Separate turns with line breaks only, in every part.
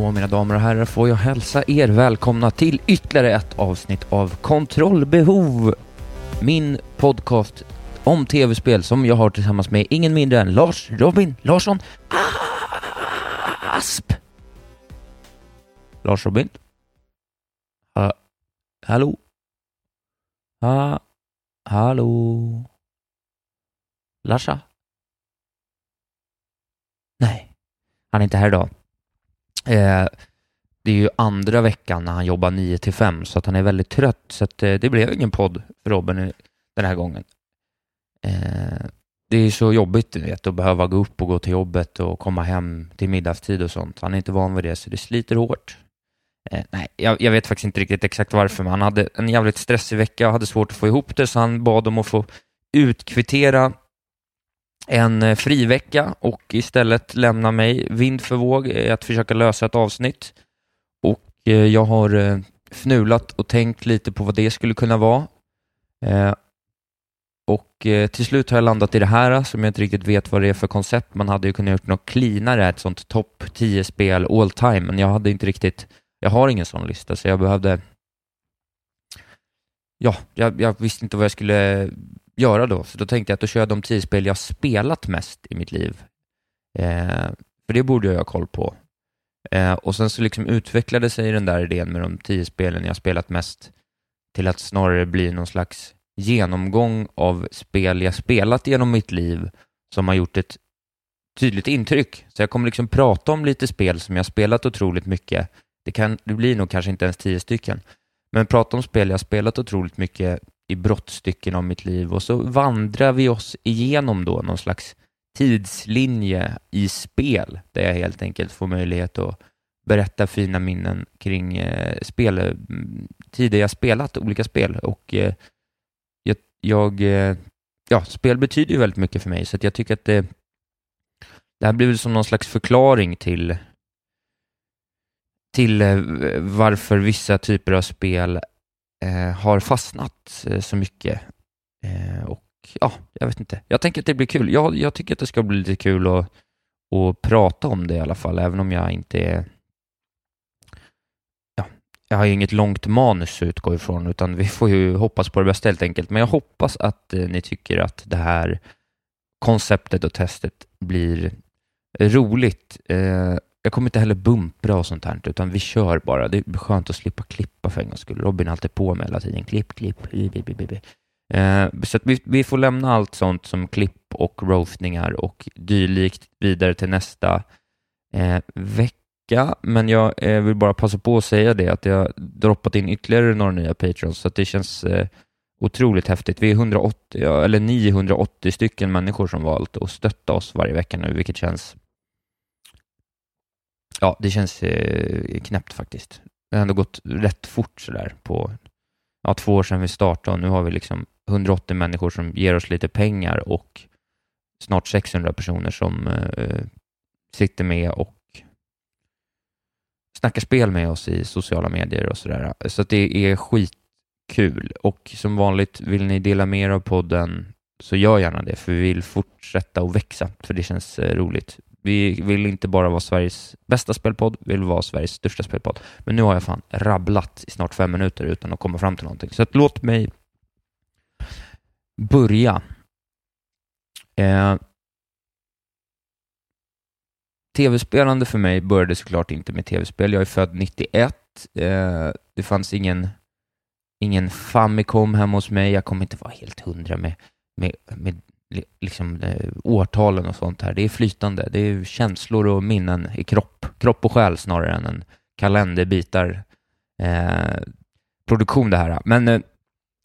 Då, mina damer och herrar, får jag hälsa er välkomna till ytterligare ett avsnitt av Kontrollbehov. Min podcast om tv-spel som jag har tillsammans med ingen mindre än Lars Robin Larsson Asp. Lars Robin? Ha, hallå? Ha, hallå? Larsa? Nej, han är inte här idag. Eh, det är ju andra veckan när han jobbar 9 till 5 så att han är väldigt trött så att eh, det blev ingen podd för Robin den här gången. Eh, det är så jobbigt vet, att behöva gå upp och gå till jobbet och komma hem till middagstid och sånt. Han är inte van vid det så det sliter hårt. Eh, nej, jag, jag, vet faktiskt inte riktigt exakt varför, men han hade en jävligt stressig vecka och hade svårt att få ihop det, så han bad om att få utkvittera en eh, frivecka och istället lämna mig vind för våg i att försöka lösa ett avsnitt. Och eh, jag har eh, fnulat och tänkt lite på vad det skulle kunna vara. Och till slut har jag landat i det här som jag inte riktigt vet vad det är för koncept. Man hade ju kunnat gjort något cleanare, ett sånt topp 10 spel all time, men jag hade inte riktigt, jag har ingen sån lista så jag behövde Ja, jag, jag visste inte vad jag skulle göra då. Så då tänkte jag att då kör jag de tio spel jag spelat mest i mitt liv. Eh, för det borde jag ha koll på. Eh, och sen så liksom utvecklade sig den där idén med de tio spelen jag spelat mest till att snarare bli någon slags genomgång av spel jag spelat genom mitt liv som har gjort ett tydligt intryck. Så jag kommer liksom prata om lite spel som jag spelat otroligt mycket. Det, kan, det blir nog kanske inte ens tio stycken. Men prata om spel jag spelat otroligt mycket i brottstycken av mitt liv. Och så vandrar vi oss igenom då någon slags tidslinje i spel där jag helt enkelt får möjlighet att berätta fina minnen kring eh, spel, eh, tider jag spelat olika spel. Och eh, jag, jag eh, ja, spel betyder ju väldigt mycket för mig så att jag tycker att det, det här blir väl som någon slags förklaring till till eh, varför vissa typer av spel Eh, har fastnat eh, så mycket. Eh, och ja, jag vet inte. Jag tänker att det blir kul. Jag, jag tycker att det ska bli lite kul att, att prata om det i alla fall, även om jag inte är... Jag har ju inget långt manus att utgå ifrån, utan vi får ju hoppas på det bästa helt enkelt. Men jag hoppas att eh, ni tycker att det här konceptet och testet blir roligt. Eh, jag kommer inte heller bumpra och sånt här, utan vi kör bara. Det är skönt att slippa klippa för en gångs skull. Robin är alltid på mig hela tiden. Klipp, klipp, eh, Så att vi, vi får lämna allt sånt som klipp och roastningar och dylikt vidare till nästa eh, vecka. Men jag eh, vill bara passa på att säga det, att jag droppat in ytterligare några nya patrons, så att det känns eh, otroligt häftigt. Vi är 180, eller 980 stycken människor som valt att stötta oss varje vecka nu, vilket känns Ja, det känns eh, knäppt faktiskt. Det har ändå gått rätt fort sådär på ja, två år sedan vi startade och nu har vi liksom 180 människor som ger oss lite pengar och snart 600 personer som eh, sitter med och snackar spel med oss i sociala medier och sådär. Så att det är skitkul. Och som vanligt, vill ni dela mer av podden så gör gärna det, för vi vill fortsätta att växa, för det känns eh, roligt. Vi vill inte bara vara Sveriges bästa spelpodd, vi vill vara Sveriges största spelpodd. Men nu har jag fan rabblat i snart fem minuter utan att komma fram till någonting. Så att låt mig börja. Eh, Tv-spelande för mig började såklart inte med tv-spel. Jag är född 91. Eh, det fanns ingen, ingen Famicom hemma hos mig. Jag kommer inte vara helt hundra med, med, med liksom, eh, årtalen och sånt här. Det är flytande. Det är känslor och minnen i kropp, kropp och själ snarare än en kalenderbitar eh, produktion det här. Men, eh,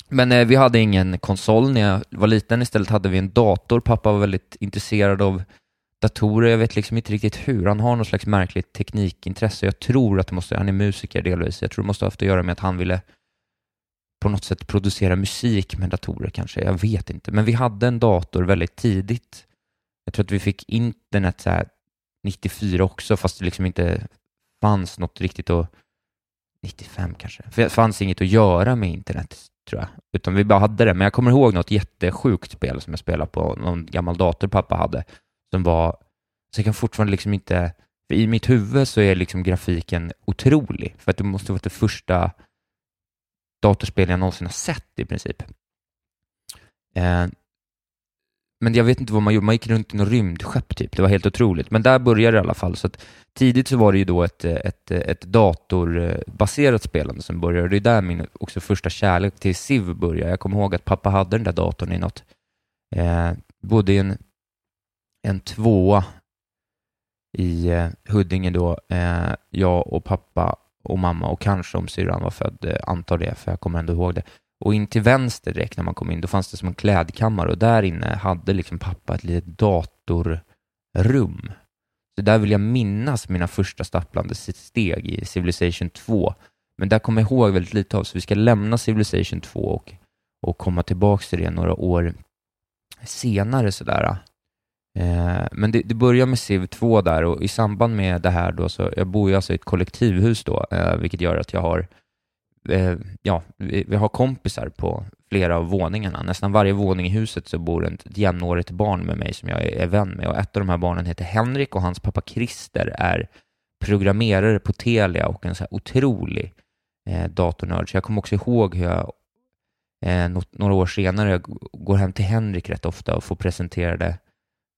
men eh, vi hade ingen konsol när jag var liten. Istället hade vi en dator. Pappa var väldigt intresserad av datorer. Jag vet liksom inte riktigt hur. Han har någon slags märkligt teknikintresse. Jag tror att det måste, han är musiker delvis. Jag tror det måste ha haft att göra med att han ville på något sätt producera musik med datorer kanske. Jag vet inte. Men vi hade en dator väldigt tidigt. Jag tror att vi fick internet så här 94 också, fast det liksom inte fanns något riktigt att 95 kanske. För det fanns inget att göra med internet, tror jag. Utan vi bara hade det. Men jag kommer ihåg något jättesjukt spel som jag spelade på någon gammal dator pappa hade som var, så jag kan fortfarande liksom inte, för i mitt huvud så är liksom grafiken otrolig, för att det måste vara det första datorspel jag någonsin har sett i princip. Eh, men jag vet inte vad man gjorde, man gick runt i något rymdskepp typ, det var helt otroligt. Men där började det i alla fall, så att tidigt så var det ju då ett, ett, ett datorbaserat spelande som började, det är där min också första kärlek till Civ började. Jag kommer ihåg att pappa hade den där datorn i något, eh, bodde i en en tvåa i eh, Huddinge då. Eh, jag och pappa och mamma och kanske om syrran var född, eh, antar det, för jag kommer ändå ihåg det. Och in till vänster direkt när man kom in, då fanns det som en klädkammare och där inne hade liksom pappa ett litet datorrum. Så där vill jag minnas mina första stapplande steg i Civilization 2. Men där kommer jag ihåg väldigt lite av, så vi ska lämna Civilization 2 och, och komma tillbaka till det några år senare sådär. Eh, men det, det börjar med Civ 2 där och i samband med det här då, så jag bor ju alltså i ett kollektivhus då, eh, vilket gör att jag har, eh, ja, vi, vi, har kompisar på flera av våningarna. Nästan varje våning i huset så bor ett, ett jämnårigt barn med mig som jag är, är vän med och ett av de här barnen heter Henrik och hans pappa Christer är programmerare på Telia och en så här otrolig eh, datornörd. Så jag kommer också ihåg hur jag eh, något, några år senare går hem till Henrik rätt ofta och får presentera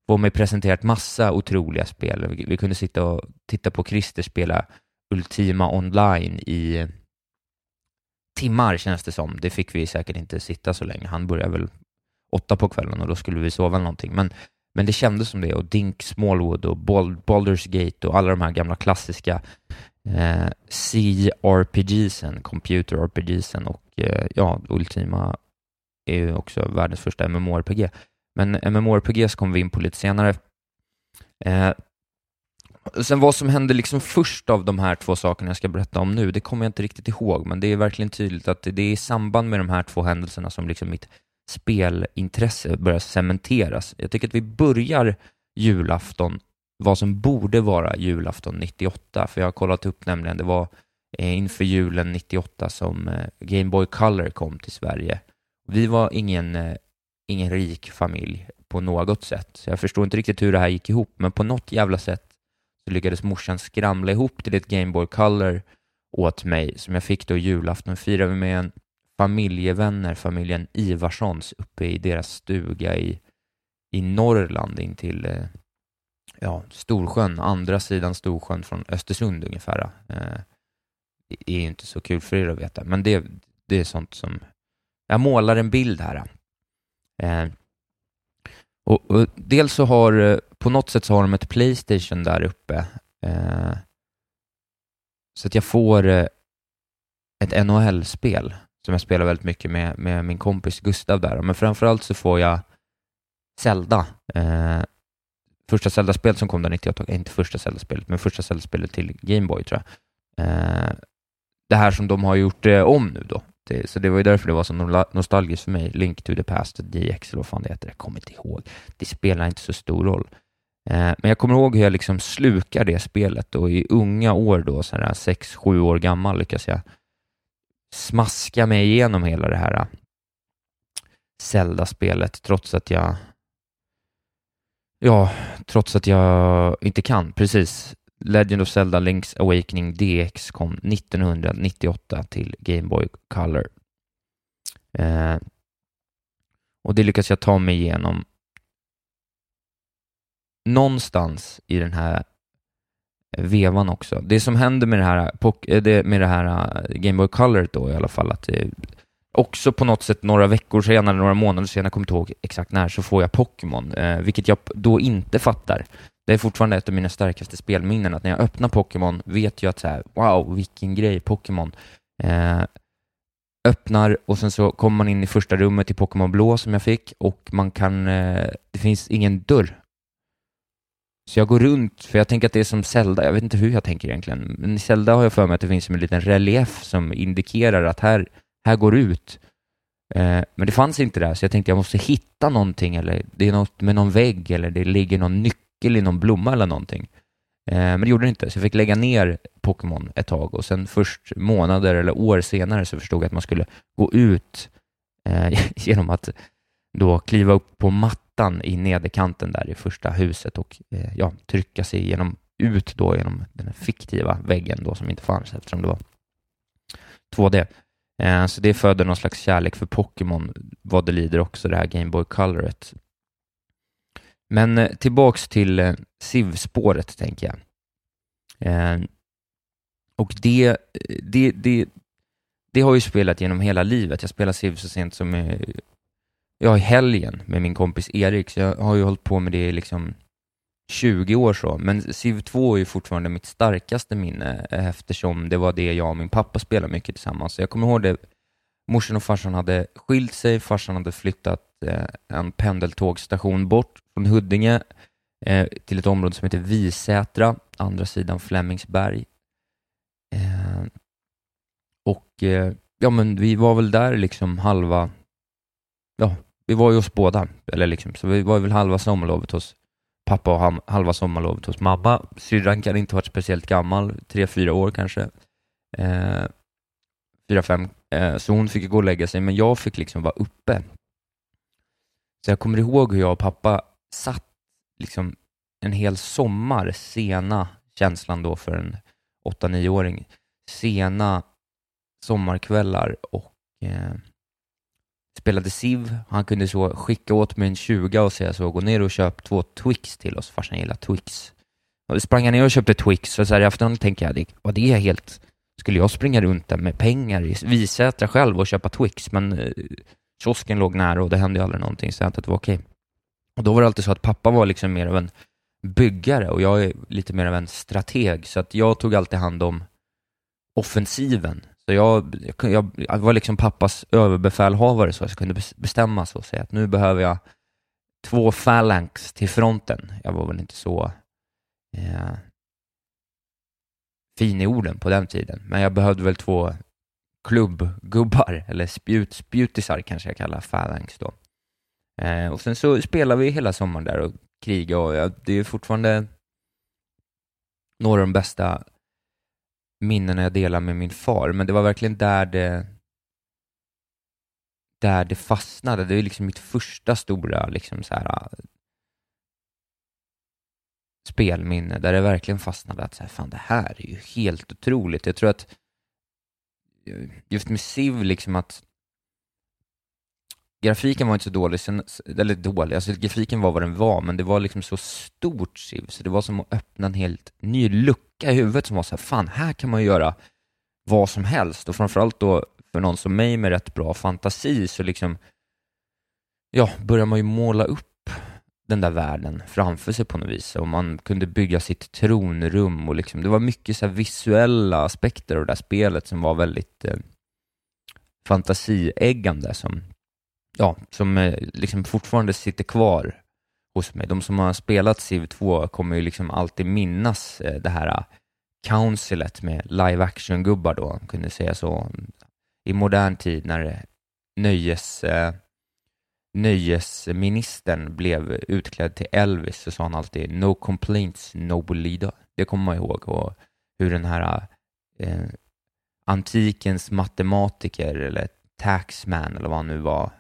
var få mig presenterat massa otroliga spel. Vi, vi kunde sitta och titta på Christer spela Ultima online i timmar känns det som. Det fick vi säkert inte sitta så länge. Han började väl åtta på kvällen och då skulle vi sova någonting. Men, men det kändes som det och Dink Smallwood och Baldur's Gate och alla de här gamla klassiska eh, CRPGsen, Computer RPGsen och eh, ja, Ultima är ju också världens första MMORPG. Men MMORPGs kommer vi in på lite senare. Eh, sen vad som hände liksom först av de här två sakerna jag ska berätta om nu, det kommer jag inte riktigt ihåg, men det är verkligen tydligt att det är i samband med de här två händelserna som liksom mitt spelintresse börjar cementeras. Jag tycker att vi börjar julafton, vad som borde vara julafton 98, för jag har kollat upp nämligen, det var eh, inför julen 98 som eh, Game Boy Color kom till Sverige. Vi var ingen eh, ingen rik familj på något sätt. Så jag förstår inte riktigt hur det här gick ihop, men på något jävla sätt så lyckades morsan skramla ihop till ett Game Boy Color åt mig som jag fick då julafton. Firade vi med en familjevänner, familjen Ivarssons, uppe i deras stuga i, i Norrland intill till eh, ja, Storsjön, andra sidan Storsjön från Östersund ungefär. Eh, det är inte så kul för er att veta, men det, det är sånt som... Jag målar en bild här. Eh, och, och, dels så har, eh, på något sätt så har de ett Playstation där uppe. Eh, så att jag får eh, ett NHL-spel som jag spelar väldigt mycket med, med min kompis Gustav där. Men framförallt så får jag Zelda. Eh, första Zelda-spelet som kom där 98, eh, inte första Zelda-spelet, men första Zelda-spelet till Gameboy tror jag. Eh, det här som de har gjort eh, om nu då, det, så det var ju därför det var så nostalgiskt för mig. Link to the past, DX eller vad fan det heter, jag kommer inte ihåg. Det spelar inte så stor roll. Eh, men jag kommer ihåg hur jag liksom slukar det spelet och i unga år då, så här sex, sju år gammal, lyckas jag smaska mig igenom hela det här eh, Zelda-spelet trots att jag Ja, trots att jag inte kan. Precis. Legend of Zelda Link's Awakening DX kom 1998 till Game Boy Color. Eh, och det lyckas jag ta mig igenom någonstans i den här vevan också. Det som händer med det här, eh, eh, med det här eh, Game Boy Color då i alla fall, att det också på något sätt några veckor senare, några månader senare, jag kommer inte ihåg exakt när, så får jag Pokémon, eh, vilket jag då inte fattar. Det är fortfarande ett av mina starkaste spelminnen, att när jag öppnar Pokémon vet jag att så här, wow, vilken grej, Pokémon. Eh, öppnar och sen så kommer man in i första rummet i Pokémon Blå som jag fick och man kan, eh, det finns ingen dörr. Så jag går runt, för jag tänker att det är som Zelda, jag vet inte hur jag tänker egentligen, men i Zelda har jag för mig att det finns som en liten relief som indikerar att här, här går ut. Eh, men det fanns inte där, så jag tänkte jag måste hitta någonting, eller det är något med någon vägg, eller det ligger någon nyckel i någon blomma eller någonting. Eh, men det gjorde det inte, så jag fick lägga ner Pokémon ett tag och sen först månader eller år senare så förstod jag att man skulle gå ut eh, genom att då kliva upp på mattan i nederkanten där i första huset och eh, ja, trycka sig genom, ut då genom den fiktiva väggen då som inte fanns eftersom det var 2D. Eh, så det föder någon slags kärlek för Pokémon vad det lider också, det här Game Boy Coloret. Men eh, tillbaks till eh, SIV-spåret, tänker jag. Och det, det, det, det har ju spelat genom hela livet. Jag spelade SIV så sent som i, ja, i helgen med min kompis Erik, så jag har ju hållit på med det i liksom 20 år så, men Civ 2 är ju fortfarande mitt starkaste minne eftersom det var det jag och min pappa spelade mycket tillsammans. Så jag kommer ihåg det, morsan och farsan hade skilt sig, farsan hade flyttat eh, en pendeltågstation bort från Huddinge eh, till ett område som heter Visätra, andra sidan Flemingsberg. Eh, och ja, men vi var väl där liksom halva, ja, vi var ju hos båda, eller liksom, så vi var väl halva sommarlovet hos pappa och halva sommarlovet hos mamma. Syrran kan inte ha varit speciellt gammal, tre, fyra år kanske. Eh, fyra, fem. Eh, så hon fick gå och lägga sig, men jag fick liksom vara uppe. Så jag kommer ihåg hur jag och pappa satt liksom en hel sommar, sena känslan då för en åtta, nioåring, sena sommarkvällar och eh, spelade SIV. Han kunde så skicka åt mig en 20 och säga så, gå ner och köp två Twix till oss, farsan gillar Twix. Och då sprang jag ner och köpte Twix, och så här i efterhand tänkte jag, vad det är helt... Skulle jag springa runt där med pengar i Visätra själv och köpa Twix? Men eh, kiosken låg nära och det hände ju aldrig någonting, så jag att det var okej. Och då var det alltid så att pappa var liksom mer av en byggare och jag är lite mer av en strateg, så att jag tog alltid hand om offensiven. Så jag, jag, jag var liksom pappas överbefälhavare så jag kunde bestämma så och säga att nu behöver jag två phalanx till fronten. Jag var väl inte så eh, fin i orden på den tiden, men jag behövde väl två klubbgubbar, eller spjut, spjutisar kanske jag kallar phalanx då. Eh, och sen så spelade vi hela sommaren där och krigade och jag, det är fortfarande några av de bästa minnen jag delar med min far, men det var verkligen där det där det fastnade. Det är liksom mitt första stora liksom så här, spelminne där det verkligen fastnade att så här, fan det här är ju helt otroligt. Jag tror att just med Civ, liksom att grafiken var inte så dålig, sen, eller dålig, alltså grafiken var vad den var, men det var liksom så stort Civ, så det var som att öppna en helt ny look i huvudet som var så här, fan, här kan man göra vad som helst, och framförallt då för någon som mig med rätt bra fantasi, så liksom, ja, börjar man ju måla upp den där världen framför sig på något vis, och man kunde bygga sitt tronrum, och liksom, det var mycket så visuella aspekter av det där spelet som var väldigt eh, fantasieggande, som ja, som eh, liksom fortfarande sitter kvar hos mig. De som har spelat Civ 2 kommer ju liksom alltid minnas eh, det här eh, councilet med live action-gubbar då, kunde säga så, i modern tid när eh, nöjes nöjesministern blev utklädd till Elvis så sa han alltid No complaints, no leader. Det kommer man ihåg. Och hur den här eh, antikens matematiker eller taxman eller vad han nu var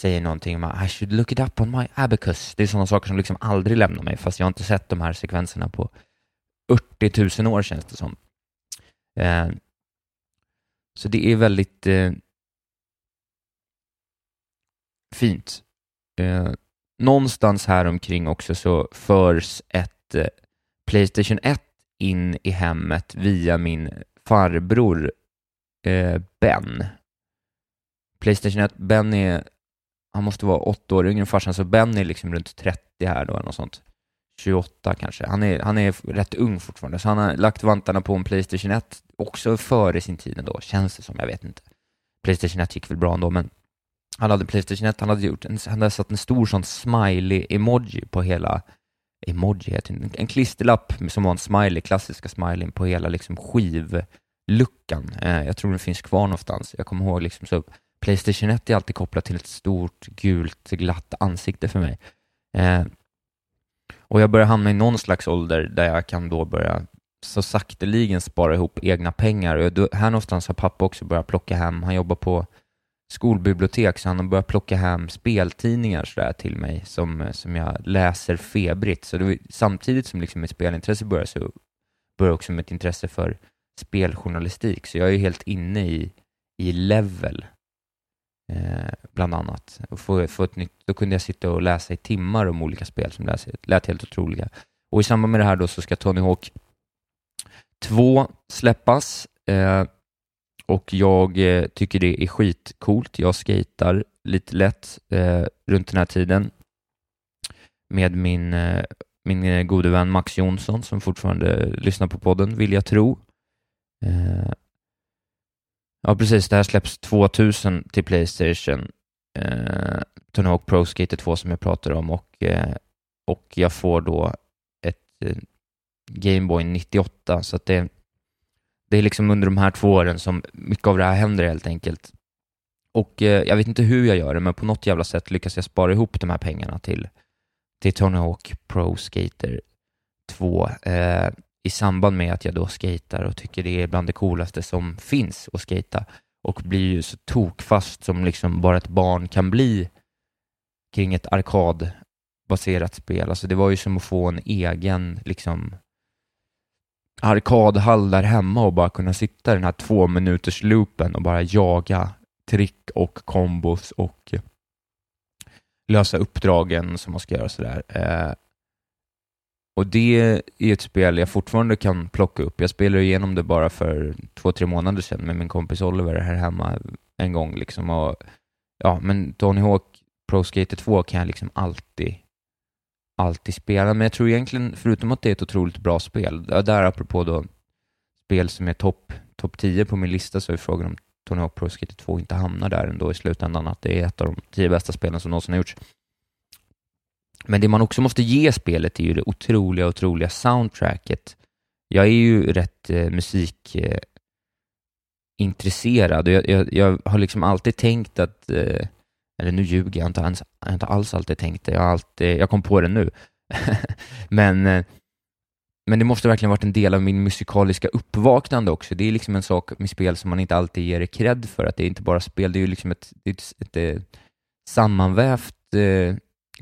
säger någonting om I should look it up on my abacus. Det är sådana saker som liksom aldrig lämnar mig, fast jag har inte sett de här sekvenserna på 80 000 år känns det som. Eh, så det är väldigt eh, fint. Eh, någonstans här omkring också så förs ett eh, Playstation 1 in i hemmet via min farbror eh, Ben. Playstation 1, Ben är, han måste vara åtta år yngre än farsan, så Benny är liksom runt 30 här då, eller något sånt. 28 kanske. Han är, han är rätt ung fortfarande, så han har lagt vantarna på en Playstation 1, också före sin tid ändå, känns det som, jag vet inte. Playstation 1 gick väl bra ändå, men han hade Playstation 1, han hade, gjort en, han hade satt en stor sån smiley-emoji på hela, emoji heter det, en klisterlapp som var en smiley, klassiska smileyn på hela liksom skivluckan. Eh, jag tror den finns kvar någonstans. Jag kommer ihåg liksom så, Playstation 1 är alltid kopplat till ett stort gult glatt ansikte för mig. Eh, och jag börjar hamna i någon slags ålder där jag kan då börja så sakteligen spara ihop egna pengar. Och då, här någonstans har pappa också börjat plocka hem, han jobbar på skolbibliotek så han har börjat plocka hem speltidningar sådär till mig som, som jag läser febrigt. Så det samtidigt som liksom mitt spelintresse börjar så börjar också mitt intresse för speljournalistik. Så jag är helt inne i, i level, eh, bland annat. Och få, få ett nytt, då kunde jag sitta och läsa i timmar om olika spel som lät, lät helt otroliga. Och i samband med det här då så ska Tony Hawk 2 släppas. Eh, och jag eh, tycker det är skitcoolt. Jag skejtar lite lätt eh, runt den här tiden med min, eh, min eh, gode vän Max Jonsson som fortfarande lyssnar på podden, vill jag tro. Eh, Ja, precis. Det här släpps 2000 till Playstation. Eh, Tony Hawk Pro Skater 2 som jag pratar om och, eh, och jag får då ett eh, Gameboy 98 så att det det är liksom under de här två åren som mycket av det här händer helt enkelt. Och eh, jag vet inte hur jag gör det, men på något jävla sätt lyckas jag spara ihop de här pengarna till, till Tony Hawk Pro Skater 2 eh, i samband med att jag då skater och tycker det är bland det coolaste som finns att skata och blir ju så tokfast som liksom bara ett barn kan bli kring ett arkadbaserat spel. Alltså det var ju som att få en egen liksom arkadhall där hemma och bara kunna sitta i den här två minuters loopen och bara jaga trick och kombos och lösa uppdragen som man ska göra sådär. Eh, och det är ett spel jag fortfarande kan plocka upp. Jag spelade igenom det bara för två, tre månader sedan med min kompis Oliver här hemma en gång liksom. Och, ja, men Tony Hawk Pro Skater 2 kan jag liksom alltid alltid spela, men jag tror egentligen, förutom att det är ett otroligt bra spel, där apropå då spel som är topp top 10 på min lista så är frågan om Tony Hawk Pro Skater 2 inte hamnar där ändå i slutändan, att det är ett av de tio bästa spelen som någonsin har gjorts. Men det man också måste ge spelet är ju det otroliga, otroliga soundtracket. Jag är ju rätt eh, musikintresserad eh, och jag, jag, jag, har liksom alltid tänkt att eh, eller nu ljuger jag inte, ens, jag har inte alls alltid tänkt det. Jag, har alltid, eh, jag kom på det nu. men, eh, men det måste verkligen varit en del av min musikaliska uppvaknande också. Det är liksom en sak med spel som man inte alltid ger det cred för, att det är inte bara spel, det är ju liksom ett, ett, ett, ett sammanvävt eh,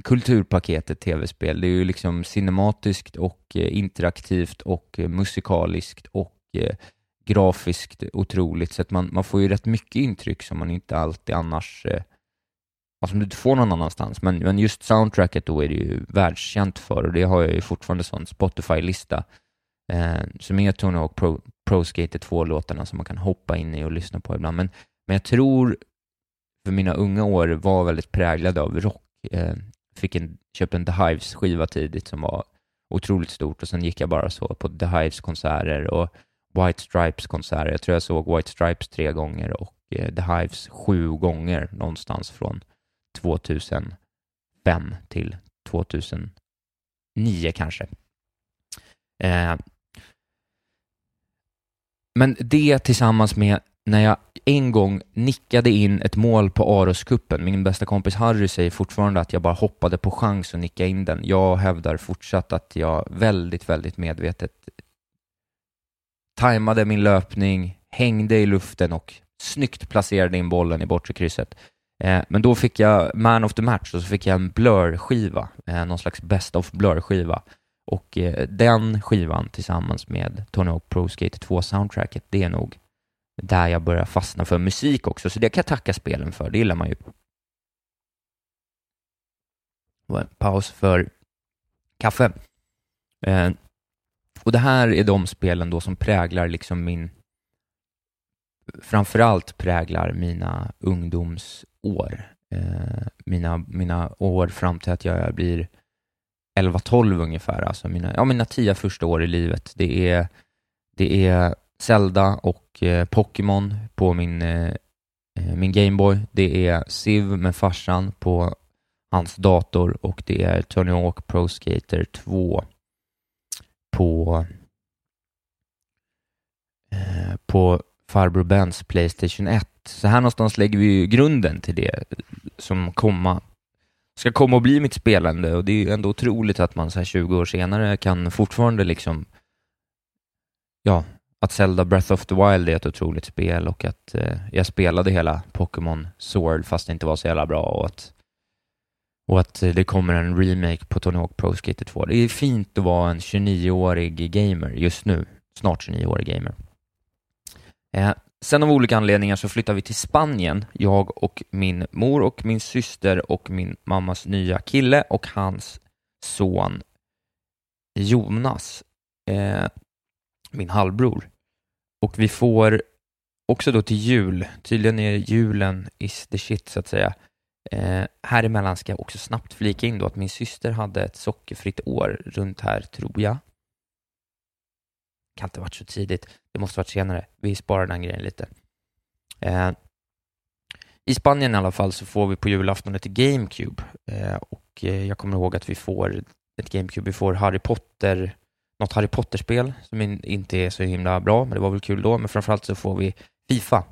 kulturpaketet tv-spel. Det är ju liksom cinematiskt och eh, interaktivt och eh, musikaliskt och eh, grafiskt otroligt, så att man, man får ju rätt mycket intryck som man inte alltid annars alltså som du inte får någon annanstans. Men, men just soundtracket då är det ju världskänt för och det har jag ju fortfarande sån Spotify-lista eh, som är Tony Hawk Pro, Pro Skater 2-låtarna som man kan hoppa in i och lyssna på ibland. Men, men jag tror för mina unga år var väldigt präglade av rock. Eh, fick en, köpte en The Hives-skiva tidigt som var otroligt stort och sen gick jag bara så på The Hives-konserter och White Stripes-konserter. Jag tror jag såg White Stripes tre gånger och eh, The Hives sju gånger någonstans från 2005 till 2009 kanske. Eh, men det tillsammans med när jag en gång nickade in ett mål på Aroskuppen. Min bästa kompis Harry säger fortfarande att jag bara hoppade på chans och nickade in den. Jag hävdar fortsatt att jag väldigt, väldigt medvetet tajmade min löpning, hängde i luften och snyggt placerade in bollen i bortre krysset. Eh, men då fick jag man of the match och så fick jag en blur-skiva, eh, någon slags best of blur-skiva. Och eh, den skivan tillsammans med Tony Hawk Pro Skate 2-soundtracket, det är nog där jag börjar fastna för musik också, så det kan jag tacka spelen för, det gillar man ju. Paus för kaffe. Eh, och det här är de spelen då som präglar liksom min, framförallt präglar mina ungdomsår. Eh, mina, mina år fram till att jag blir 11-12 ungefär, alltså mina, ja, mina tio första år i livet. Det är, det är Zelda och eh, Pokémon på min, eh, eh min Gameboy. Det är Civ med farsan på hans dator och det är Tony Hawk Pro Skater 2 på, eh, på farbror Bens Playstation 1. Så här någonstans lägger vi grunden till det som komma, ska komma och bli mitt spelande och det är ju ändå otroligt att man så här 20 år senare kan fortfarande liksom ja, att Zelda Breath of the Wild är ett otroligt spel och att eh, jag spelade hela Pokémon Sword fast det inte var så jävla bra och att, och att det kommer en remake på Tony Hawk Pro Skater 2. Det är fint att vara en 29-årig gamer just nu, snart 29-årig gamer. Eh, sen av olika anledningar så flyttar vi till Spanien, jag och min mor och min syster och min mammas nya kille och hans son Jonas. Eh, min halvbror. Och vi får också då till jul, tydligen är julen is the shit så att säga. Eh, här emellan ska jag också snabbt flika in då att min syster hade ett sockerfritt år runt här, tror jag. Kan inte ha varit så tidigt, det måste ha varit senare. Vi sparar den grejen lite. Eh, I Spanien i alla fall så får vi på julafton ett GameCube eh, och eh, jag kommer ihåg att vi får ett GameCube, vi får Harry Potter något Harry Potter-spel som inte är så himla bra, men det var väl kul då. Men framförallt så får vi Fifa,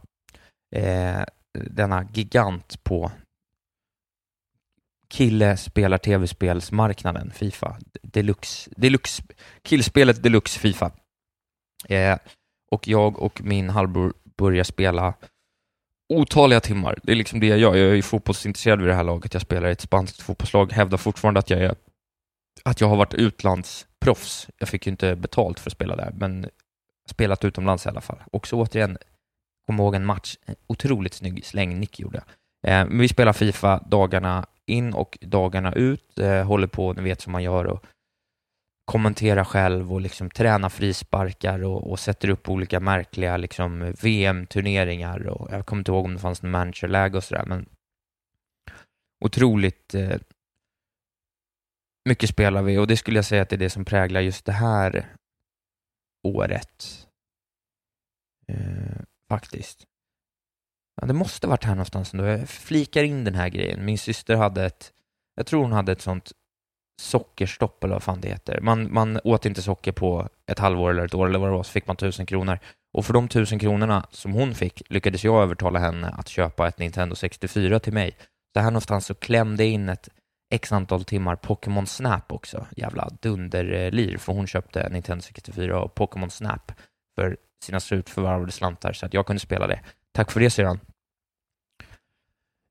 eh, denna gigant på kille spelar tv-spelsmarknaden, Fifa. Deluxe, deluxe, killspelet Deluxe Fifa. Eh, och jag och min halvbror börjar spela otaliga timmar. Det är liksom det jag gör. Jag är fotbollsintresserad vid det här laget. Jag spelar i ett spanskt fotbollslag, hävdar fortfarande att jag är att jag har varit utlands proffs. Jag fick ju inte betalt för att spela där, men spelat utomlands i alla fall. Också återigen, kom ihåg en match, en otroligt snygg slängnick gjorde jag. Eh, vi spelar Fifa dagarna in och dagarna ut, eh, håller på, ni vet som man gör, och kommenterar själv och liksom tränar frisparkar och, och sätter upp olika märkliga liksom, VM-turneringar. Och jag kommer inte ihåg om det fanns någon managerläge och sådär, men otroligt eh, mycket spelar vi och det skulle jag säga att det är det som präglar just det här året. Eh, faktiskt. Ja, det måste varit här någonstans ändå. Jag flikar in den här grejen. Min syster hade ett, jag tror hon hade ett sånt sockerstopp eller vad fan det heter. Man, man åt inte socker på ett halvår eller ett år eller vad det var, så fick man tusen kronor. Och för de tusen kronorna som hon fick lyckades jag övertala henne att köpa ett Nintendo 64 till mig. Så här någonstans så klämde jag in ett x antal timmar Pokémon Snap också. Jävla dunderlir, för hon köpte Nintendo 64 och Pokémon Snap för sina slutförvärvade slantar, så att jag kunde spela det. Tack för det, syrran.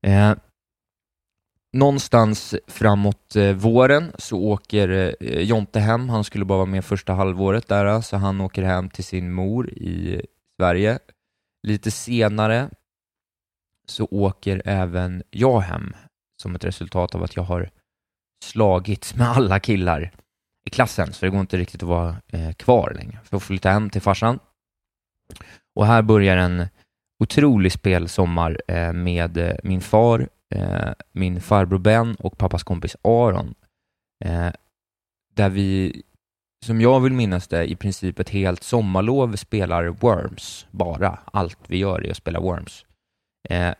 Eh, någonstans framåt eh, våren så åker eh, Jonte hem. Han skulle bara vara med första halvåret där, eh, så han åker hem till sin mor i Sverige. Lite senare så åker även jag hem som ett resultat av att jag har slagits med alla killar i klassen, så det går inte riktigt att vara eh, kvar längre. Så jag får flytta hem till farsan. Och här börjar en otrolig spelsommar eh, med eh, min far, eh, min farbror Ben och pappas kompis Aron. Eh, där vi, som jag vill minnas det, i princip ett helt sommarlov spelar Worms bara. Allt vi gör är att spela Worms. Eh,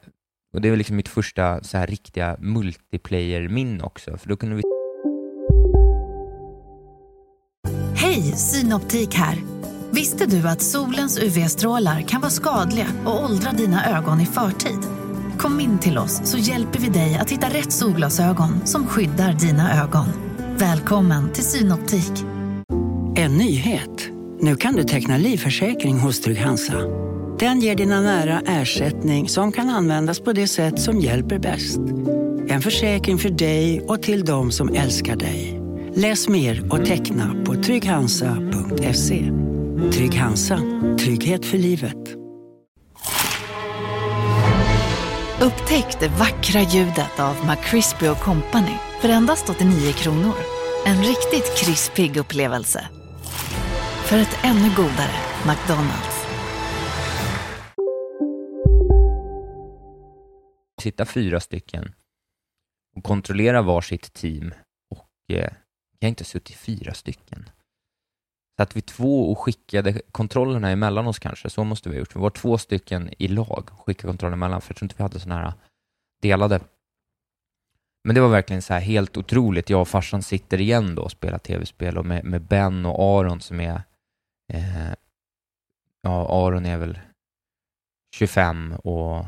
och det är väl liksom mitt första så här riktiga multiplayer-minne också, för då kunde vi...
Hej, Synoptik här. Visste du att solens UV-strålar kan vara skadliga och åldra dina ögon i förtid? Kom in till oss så hjälper vi dig att hitta rätt solglasögon som skyddar dina ögon. Välkommen till Synoptik.
En nyhet. Nu kan du teckna livförsäkring hos Trygg-Hansa. Den ger dina nära ersättning som kan användas på det sätt som hjälper bäst. En försäkring för dig och till de som älskar dig. Läs mer och teckna på trygghansa.se. Trygg Hansa. Trygghet för livet.
Upptäck det vackra ljudet av McCrispy Company för endast 89 kronor. En riktigt krispig upplevelse. För ett ännu godare McDonalds.
Sitta fyra stycken och kontrollera varsitt team och eh, jag har inte suttit fyra stycken. Satt vi två och skickade kontrollerna emellan oss kanske, så måste vi ha gjort. Vi var två stycken i lag och skickade kontrollerna emellan, för jag tror inte vi hade sådana här delade. Men det var verkligen så här helt otroligt. Jag och farsan sitter igen då och spelar tv-spel och med, med Ben och Aron som är, eh, ja Aron är väl 25 och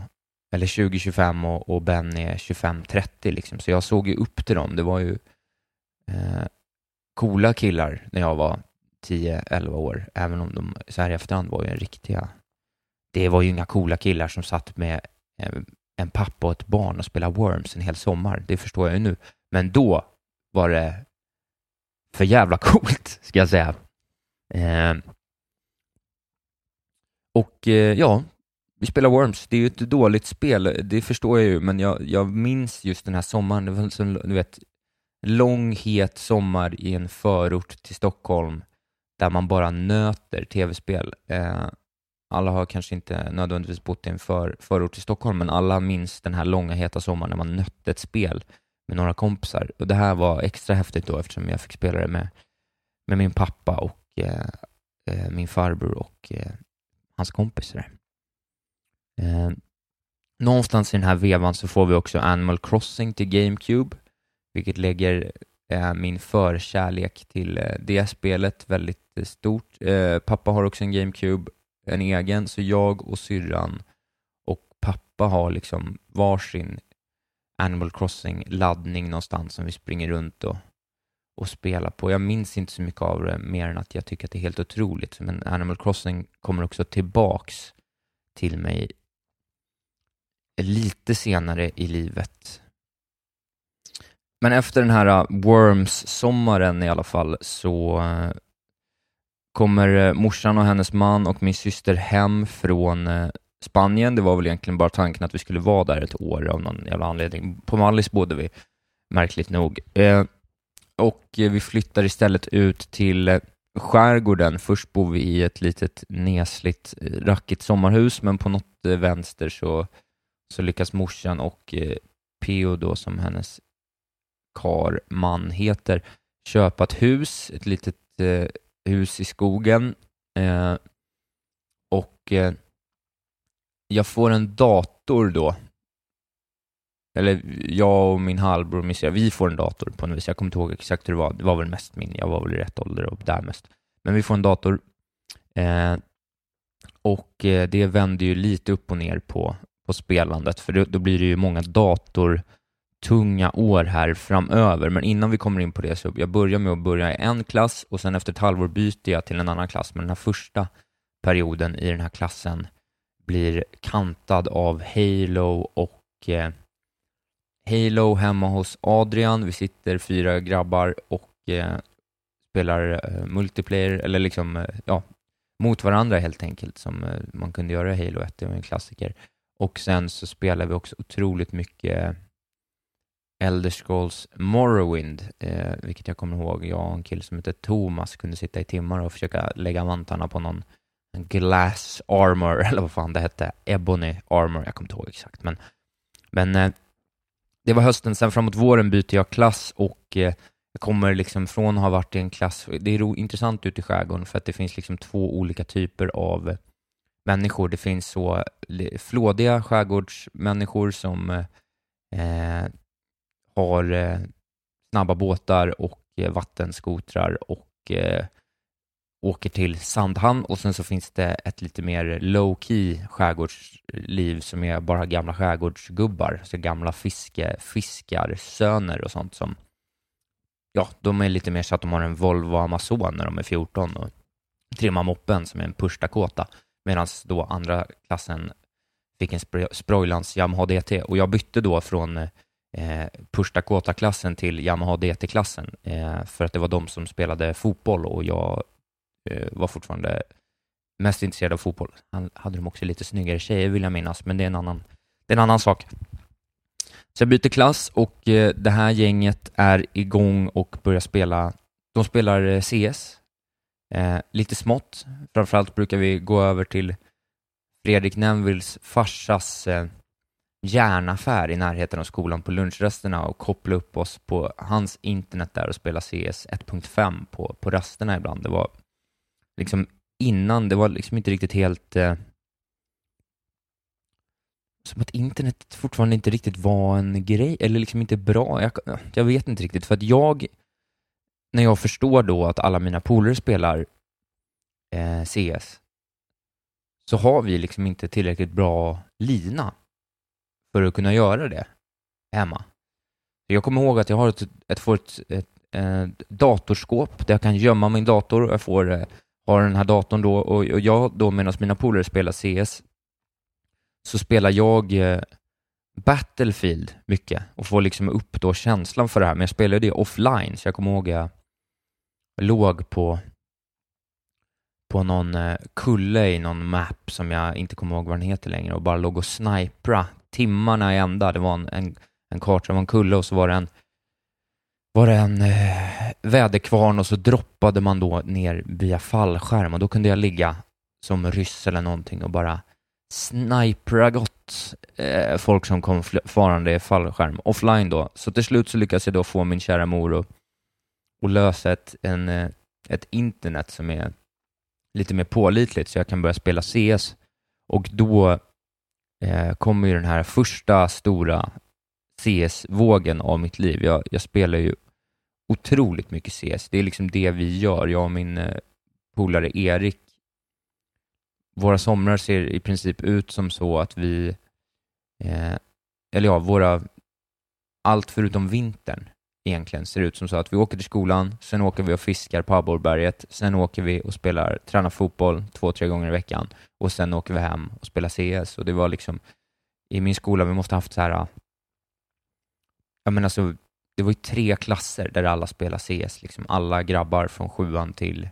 eller 20-25 och, och Ben är 25-30 liksom. Så jag såg ju upp till dem. Det var ju eh, coola killar när jag var 10-11 år, även om de så här i efterhand var ju en riktiga... Det var ju inga coola killar som satt med eh, en pappa och ett barn och spelade Worms en hel sommar. Det förstår jag ju nu. Men då var det för jävla coolt, ska jag säga. Eh, och eh, ja, vi spelar Worms. Det är ju ett dåligt spel, det förstår jag ju, men jag, jag minns just den här sommaren. Det var som, du vet, lång, het sommar i en förort till Stockholm där man bara nöter tv-spel. Eh, alla har kanske inte nödvändigtvis bott i en för, förort till Stockholm, men alla minns den här långa heta sommaren när man nötte ett spel med några kompisar. Och Det här var extra häftigt då eftersom jag fick spela det med, med min pappa och Eh, eh, min farbror och eh, hans kompisar. Eh, någonstans i den här vevan så får vi också Animal Crossing till GameCube, vilket lägger eh, min förkärlek till eh, det spelet väldigt eh, stort. Eh, pappa har också en GameCube, en egen, så jag och syrran och pappa har liksom varsin Animal Crossing-laddning någonstans som vi springer runt och, och spela på. Jag minns inte så mycket av det mer än att jag tycker att det är helt otroligt. Men Animal Crossing kommer också tillbaks till mig lite senare i livet. Men efter den här äh, Worms-sommaren i alla fall så äh, kommer äh, morsan och hennes man och min syster hem från Spanien. Det var väl egentligen bara tanken att vi skulle vara där ett år av någon jävla anledning. På Mallis bodde vi, märkligt nog. Och eh, vi flyttar istället ut till eh, skärgården. Först bor vi i ett litet nesligt, eh, rackigt sommarhus, men på något vänster så, så lyckas morsan och Peo då, som hennes kar man heter, köpa ett hus, ett litet eh, hus i skogen. Eh, och eh, jag får en dator då. Eller jag och min halvbror, min vi får en dator på något vis. Jag kommer inte ihåg exakt hur det var. Det var väl mest min. Jag var väl i rätt ålder och där mest. Men vi får en dator. Eh, och eh, det vänder ju lite upp och ner på, på spelandet, för då, då blir det ju många datortunga år här framöver, men innan vi kommer in på det så jag börjar med att börja i en klass och sen efter ett halvår byter jag till en annan klass, men den här första perioden i den här klassen blir kantad av Halo och eh, Halo hemma hos Adrian. Vi sitter fyra grabbar och eh, spelar eh, multiplayer, eller liksom, eh, ja, mot varandra helt enkelt, som eh, man kunde göra i Halo 1, det var en klassiker. Och sen så spelar vi också otroligt mycket Elder Scrolls Morrowind, eh, vilket jag kommer ihåg. Jag och en kille som heter Thomas kunde sitta i timmar och försöka lägga vantarna på någon glass armor, eller vad fan det hette, ebony armor, jag kommer inte ihåg exakt. Men, men eh, det var hösten, sen framåt våren byter jag klass och eh, jag kommer liksom från att ha varit i en klass, det är intressant ute i skärgården för att det finns liksom två olika typer av eh, människor. Det finns så flådiga skärgårdsmänniskor som eh, eh, har eh, snabba båtar och eh, vattenskotrar och eh, åker till Sandhamn och sen så finns det ett lite mer low key skärgårdsliv som är bara gamla skärgårdsgubbar, så gamla fiske, fiskarsöner och sånt som, ja, de är lite mer så att de har en Volvo Amazon när de är 14 och trimmar moppen som är en Push Dakota, medan då andra klassen fick en Sproilans Yamaha DT och jag bytte då från eh, Push Dakota-klassen till Yamaha DT-klassen eh, för att det var de som spelade fotboll och jag Eh, var fortfarande mest intresserad av fotboll. Han hade de också lite snyggare tjejer vill jag minnas, men det är en annan, det är en annan sak. Så jag byter klass och eh, det här gänget är igång och börjar spela, de spelar eh, CS, eh, lite smått. Framförallt brukar vi gå över till Fredrik Nemvills farsas eh, järnaffär i närheten av skolan på lunchrasterna och koppla upp oss på hans internet där och spela CS 1.5 på, på rasterna ibland. Det var liksom innan, det var liksom inte riktigt helt eh, som att internet fortfarande inte riktigt var en grej, eller liksom inte bra. Jag, jag vet inte riktigt, för att jag, när jag förstår då att alla mina polare spelar eh, CS, så har vi liksom inte tillräckligt bra lina för att kunna göra det hemma. Jag kommer ihåg att jag har ett, ett, får ett, ett, ett datorskåp där jag kan gömma min dator och jag får eh, har den här datorn då och, jag då medan mina polare spelar CS så spelar jag eh, Battlefield mycket och får liksom upp då känslan för det här, men jag spelade det offline så jag kommer ihåg jag låg på på någon eh, kulle i någon map som jag inte kommer ihåg vad den heter längre och bara låg och snipra timmarna i ända. Det var en, en, en karta, det var en kulle och så var det en, var det en eh, väderkvarn och så droppade man då ner via fallskärm och då kunde jag ligga som ryss eller någonting och bara snipra gott eh, folk som kom farande i fallskärm offline då. Så till slut så lyckades jag då få min kära mor att, och lösa ett, en, eh, ett internet som är lite mer pålitligt så jag kan börja spela CS och då eh, kommer ju den här första stora CS-vågen av mitt liv. Jag, jag, spelar ju otroligt mycket CS. Det är liksom det vi gör. Jag och min eh, polare Erik, våra somrar ser i princip ut som så att vi, eh, eller ja, våra, allt förutom vintern egentligen ser ut som så att vi åker till skolan, sen åker vi och fiskar på abborrberget, sen åker vi och spelar, tränar fotboll två, tre gånger i veckan och sen åker vi hem och spelar CS och det var liksom i min skola, vi måste haft så här, jag menar alltså, det var ju tre klasser där alla spelade CS, liksom. Alla grabbar från sjuan till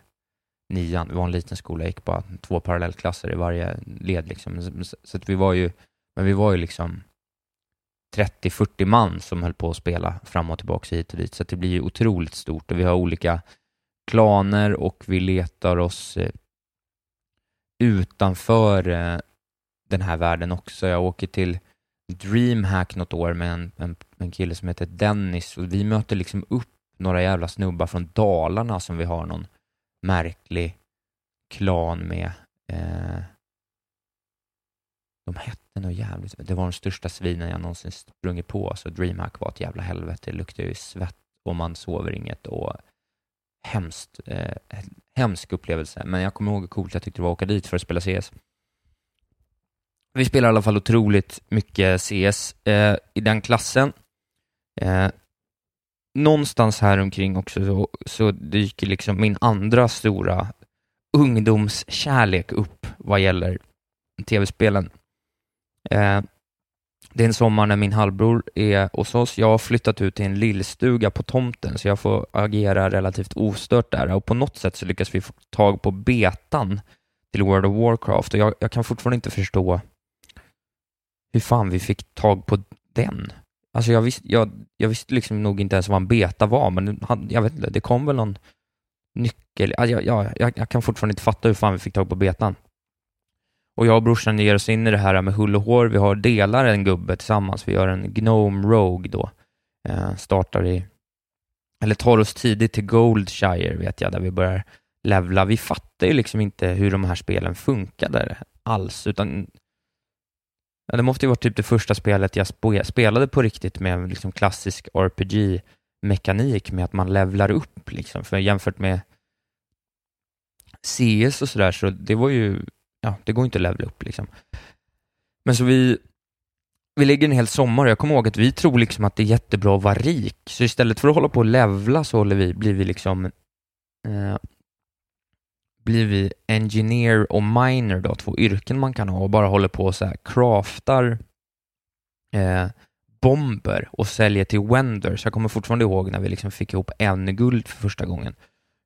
nian, det var en liten skola, jag gick bara två parallellklasser i varje led liksom, så att vi var ju, men vi var ju liksom 30-40 man som höll på att spela fram och tillbaka hit och dit, så det blir ju otroligt stort och vi har olika klaner och vi letar oss eh, utanför eh, den här världen också. Jag åker till DreamHack något år med en, en, en kille som heter Dennis och vi möter liksom upp några jävla snubbar från Dalarna som vi har någon märklig klan med. Eh, de hette nog jävligt, det var de största svinen jag någonsin sprungit på, så DreamHack var ett jävla helvete. Det luktade ju svett och man sover inget och hemskt, eh, hemsk upplevelse. Men jag kommer ihåg hur coolt jag tyckte det var att åka dit för att spela CS. Vi spelar i alla fall otroligt mycket CS eh, i den klassen. Eh, någonstans här omkring också så, så dyker liksom min andra stora ungdomskärlek upp vad gäller tv-spelen. Eh, det är en sommar när min halvbror är hos oss. Jag har flyttat ut till en lillstuga på tomten, så jag får agera relativt ostört där. Och på något sätt så lyckas vi få tag på betan till World of Warcraft och jag, jag kan fortfarande inte förstå hur fan vi fick tag på den. Alltså jag, visst, jag, jag visste liksom nog inte ens vad en beta var, men jag vet inte, det kom väl någon nyckel. Alltså jag, jag, jag kan fortfarande inte fatta hur fan vi fick tag på betan. Och jag och brorsan ger oss in i det här med hull och hår. Vi har delar en gubbe tillsammans. Vi gör en Gnome Rogue då. Eh, startar i, eller tar oss tidigt till Goldshire vet jag, där vi börjar levla. Vi fattar ju liksom inte hur de här spelen funkade alls, utan det måste ju varit typ det första spelet jag spelade på riktigt med liksom klassisk RPG-mekanik med att man levlar upp liksom. För jämfört med CS och sådär, så det var ju, ja, det går inte att levla upp liksom. Men så vi, vi lägger en hel sommar och jag kommer ihåg att vi tror liksom att det är jättebra att vara rik, så istället för att hålla på och levla så håller vi, blir vi liksom eh, blir vi engineer och miner då, två yrken man kan ha och bara håller på och så här craftar eh, bomber och säljer till Wenders. Jag kommer fortfarande ihåg när vi liksom fick ihop en guld för första gången.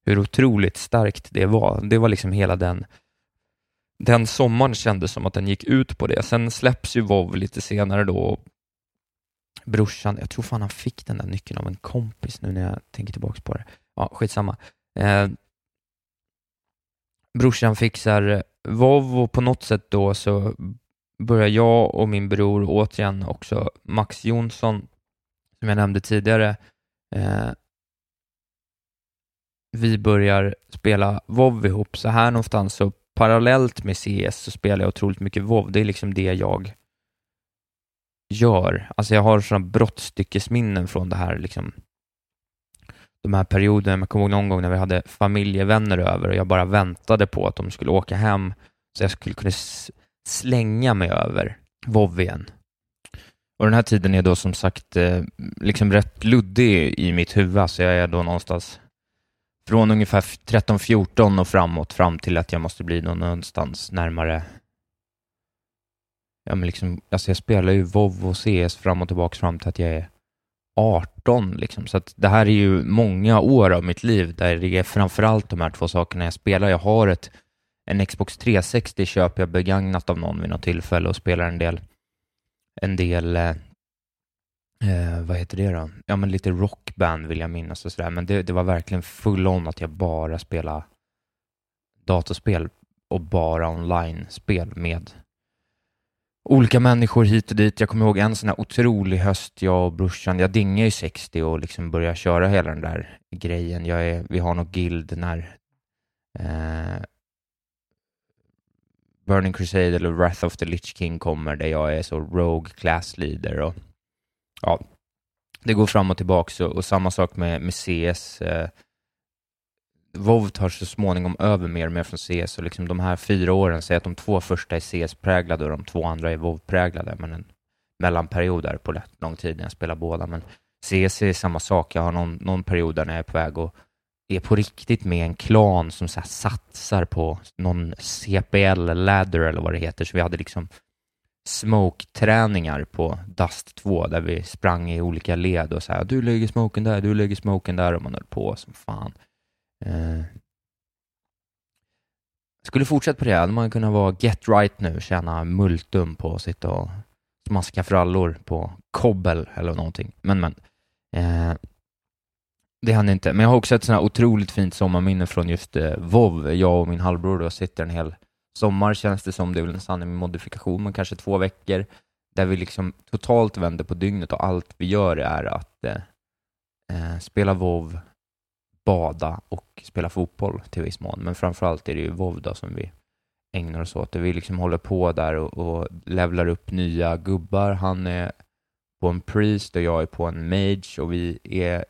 Hur otroligt starkt det var. Det var liksom hela den den sommaren kändes som att den gick ut på det. Sen släpps ju WoW lite senare då. Brorsan, jag tror fan han fick den där nyckeln av en kompis nu när jag tänker tillbaka på det. Ja, skitsamma. Eh, brorsan fixar Vov och på något sätt då så börjar jag och min bror återigen också, Max Jonsson, som jag nämnde tidigare, eh, vi börjar spela WoW ihop. Så här någonstans, så parallellt med CS så spelar jag otroligt mycket WoW. Det är liksom det jag gör. Alltså jag har sådana brottstyckesminnen från det här liksom de här perioderna. Jag kommer ihåg någon gång när vi hade familjevänner över och jag bara väntade på att de skulle åka hem så jag skulle kunna slänga mig över Vov igen. Och den här tiden är då som sagt eh, liksom rätt luddig i mitt huvud, så jag är då någonstans från ungefär 13-14 och framåt fram till att jag måste bli någonstans närmare Ja, men liksom, alltså jag spelar ju WoW och CS fram och tillbaka fram till att jag är 18 liksom. Så att det här är ju många år av mitt liv där det är framförallt de här två sakerna jag spelar. Jag har ett, en Xbox 360 köper jag begagnat av någon vid något tillfälle och spelar en del, en del eh, eh, vad heter det då? Ja, men lite rockband vill jag minnas och sådär. Men det, det var verkligen full on att jag bara spelade datorspel och bara online-spel med olika människor hit och dit. Jag kommer ihåg en sån här otrolig höst, jag och brorsan, jag dingade ju 60 och liksom började köra hela den där grejen. Jag är, vi har något guild när eh, Burning Crusade eller Wrath of the Lich King kommer där jag är så Rogue Class Leader och ja, det går fram och tillbaka och, och samma sak med, med CS. Eh, WoW tar så småningom över mer och mer från CS och liksom de här fyra åren, säg att de två första är CS-präglade och de två andra är WoW-präglade, men en mellanperiod där på rätt lång tid när jag spelar båda. Men CS är samma sak, jag har någon, någon period där när jag är på väg och är på riktigt med en klan som så satsar på någon CPL-ladder eller vad det heter, så vi hade liksom smoke-träningar på Dust 2 där vi sprang i olika led och så här, du lägger smoken där, du lägger smoken där och man höll på som fan. Eh. Skulle fortsätta på det, hade man kunnat vara get right nu, tjäna multum på att sitta och smaska frallor på kobbel eller någonting. Men men. Eh. Det hann inte. Men jag har också ett sånt här otroligt fint sommarminne från just eh, Vov. Jag och min halvbror då sitter en hel sommar känns det som, det är väl en sanning med modifikation, men kanske två veckor där vi liksom totalt vänder på dygnet och allt vi gör är att eh, eh, spela WoW, bada och spela fotboll till viss mån. Men framförallt är det ju WoW då som vi ägnar oss åt. Vi liksom håller på där och, och levlar upp nya gubbar. Han är på en priest och jag är på en mage och vi är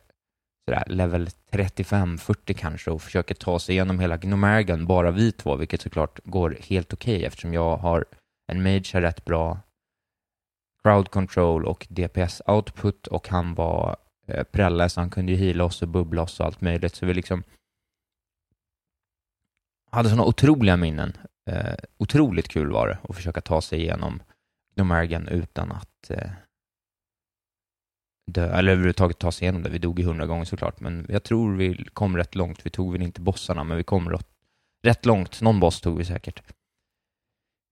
sådär, level 35-40 kanske och försöker ta sig igenom hela Gnomergan, bara vi två, vilket såklart går helt okej okay, eftersom jag har en mage har rätt bra crowd control och DPS output och han var eh, prälle så han kunde ju heala oss och bubbla oss och allt möjligt så vi liksom hade sådana otroliga minnen. Eh, otroligt kul var det att försöka ta sig igenom Gnomergan utan att eh, dö, eller överhuvudtaget ta sig igenom det. Vi dog ju hundra gånger såklart, men jag tror vi kom rätt långt. Vi tog väl inte bossarna, men vi kom rätt, rätt långt. Någon boss tog vi säkert.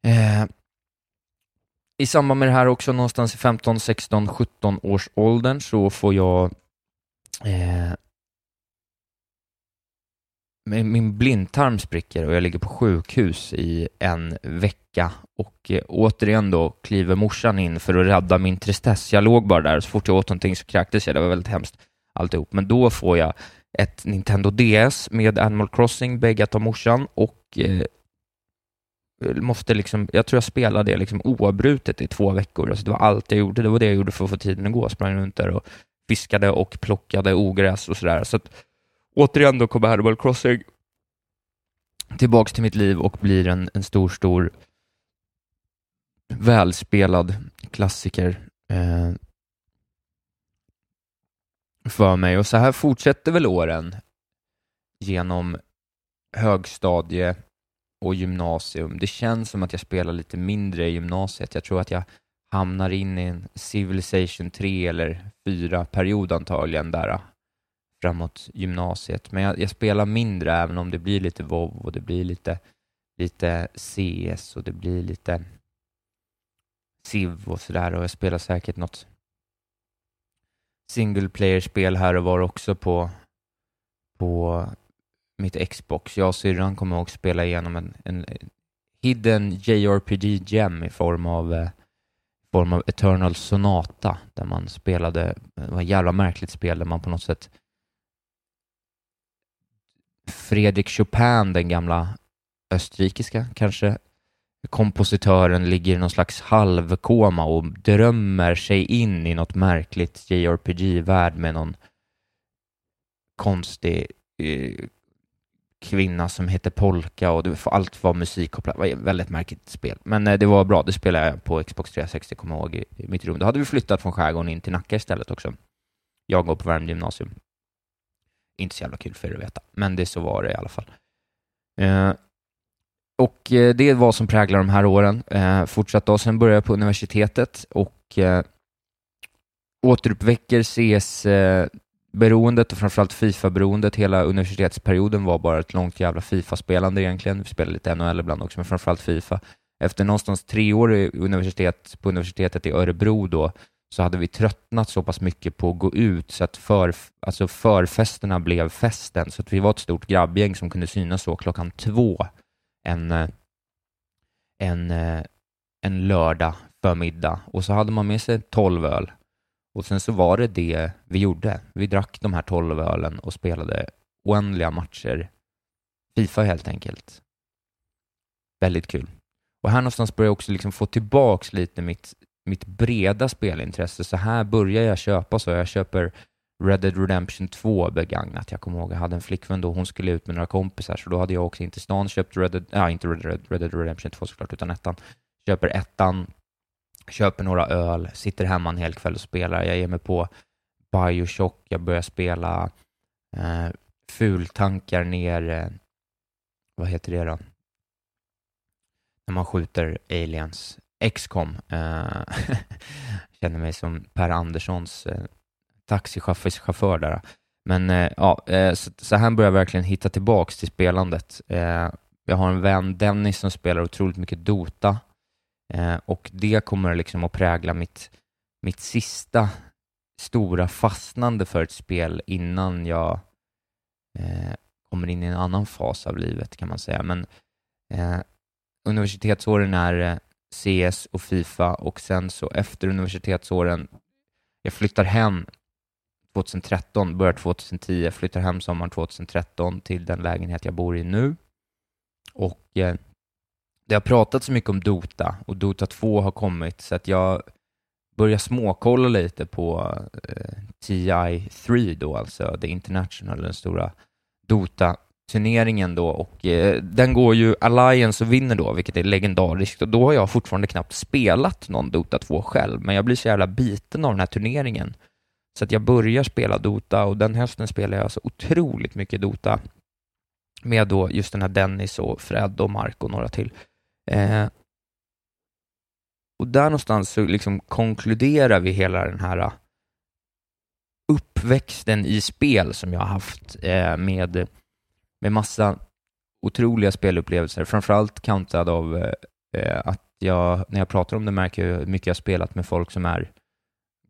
Eh, i samband med det här också, någonstans i 15, 16, 17 års åldern så får jag eh, min blindtarm spricker och jag ligger på sjukhus i en vecka och eh, återigen då kliver morsan in för att rädda min tristess. Jag låg bara där, så fort jag åt någonting så kräktes jag. Det var väldigt hemskt alltihop. Men då får jag ett Nintendo DS med Animal Crossing beggat av morsan och eh, måste liksom, jag tror jag spelade det liksom oavbrutet i två veckor. Alltså det var allt jag gjorde. Det var det jag gjorde för att få tiden att gå. Jag sprang runt där och fiskade och plockade ogräs och sådär. Så att, återigen då kommer Animal Crossing tillbaks till mitt liv och blir en, en stor, stor välspelad klassiker eh, för mig. Och så här fortsätter väl åren genom högstadie och gymnasium. Det känns som att jag spelar lite mindre i gymnasiet. Jag tror att jag hamnar in i en Civilization 3 eller 4-period antagligen där äh, framåt gymnasiet. Men jag, jag, spelar mindre även om det blir lite WoW och det blir lite, lite CS och det blir lite Civ och sådär och jag spelar säkert något single player-spel här och var också på, på mitt Xbox. Jag och syrran kommer ihåg spela igenom en, en hidden JRPG gem i form av eh, form av Eternal Sonata där man spelade, det var ett jävla märkligt spel där man på något sätt Fredrik Chopin, den gamla österrikiska kanske, kompositören ligger i någon slags halvkoma och drömmer sig in i något märkligt JRPG-värld med någon konstig eh, kvinna som heter Polka och det, allt var musikkopplat. Det var ett väldigt märkligt spel. Men eh, det var bra, det spelade jag på Xbox 360, kommer jag ihåg, i, i mitt rum. Då hade vi flyttat från skärgården in till Nacka istället också. Jag går på Värmdö gymnasium. Inte så jävla kul för er att veta, men det så var det i alla fall. Eh, och eh, det var vad som präglar de här åren. Eh, fortsatt då, sen började jag på universitetet och eh, återuppväcker CS eh, beroendet och framförallt Fifa-beroendet. Hela universitetsperioden var bara ett långt jävla Fifa-spelande egentligen. Vi spelade lite NHL ibland också, men framförallt Fifa. Efter någonstans tre år i universitet, på universitetet i Örebro då, så hade vi tröttnat så pass mycket på att gå ut så att för, alltså förfesterna blev festen. Så att vi var ett stort grabbgäng som kunde synas så klockan två en, eh, en, eh, en lördag förmiddag och så hade man med sig tolv öl och sen så var det det vi gjorde. Vi drack de här tolv ölen och spelade oändliga matcher. Fifa helt enkelt. Väldigt kul. Och här någonstans börjar jag också liksom få tillbaks lite mitt, mitt breda spelintresse. Så här börjar jag köpa så. Jag köper Red Dead Redemption 2 begagnat. Jag kommer ihåg, jag hade en flickvän då, hon skulle ut med några kompisar, så då hade jag också inte stan köpt Red Dead, äh, inte Red Dead, Red Dead Redemption 2 såklart, utan ettan. Köper ettan, köper några öl, sitter hemma en hel kväll och spelar. Jag ger mig på Bioshock, jag börjar spela eh, fultankar ner, eh, vad heter det då? När man skjuter aliens. X-com. Eh, känner mig som Per Anderssons eh, taxichaufför där. Men eh, ja, eh, så, så här börjar jag verkligen hitta tillbaks till spelandet. Eh, jag har en vän, Dennis, som spelar otroligt mycket Dota Eh, och det kommer liksom att prägla mitt, mitt sista stora fastnande för ett spel innan jag eh, kommer in i en annan fas av livet kan man säga. Men eh, universitetsåren är CS och Fifa och sen så efter universitetsåren, jag flyttar hem 2013, börjar 2010, flyttar hem sommaren 2013 till den lägenhet jag bor i nu. Och eh, det har pratats så mycket om Dota och Dota 2 har kommit så att jag börjar småkolla lite på eh, TI3 då, alltså The International, den stora Dota-turneringen då och eh, den går ju Alliance och vinner då, vilket är legendariskt och då har jag fortfarande knappt spelat någon Dota 2 själv, men jag blir så jävla biten av den här turneringen så att jag börjar spela Dota och den hösten spelar jag så otroligt mycket Dota med då just den här Dennis och Fred och Mark och några till. Eh, och där någonstans så liksom konkluderar vi hela den här eh, uppväxten i spel som jag har haft eh, med, med massa otroliga spelupplevelser, framförallt countad av eh, eh att jag, när jag pratar om det märker jag hur mycket jag spelat med folk som är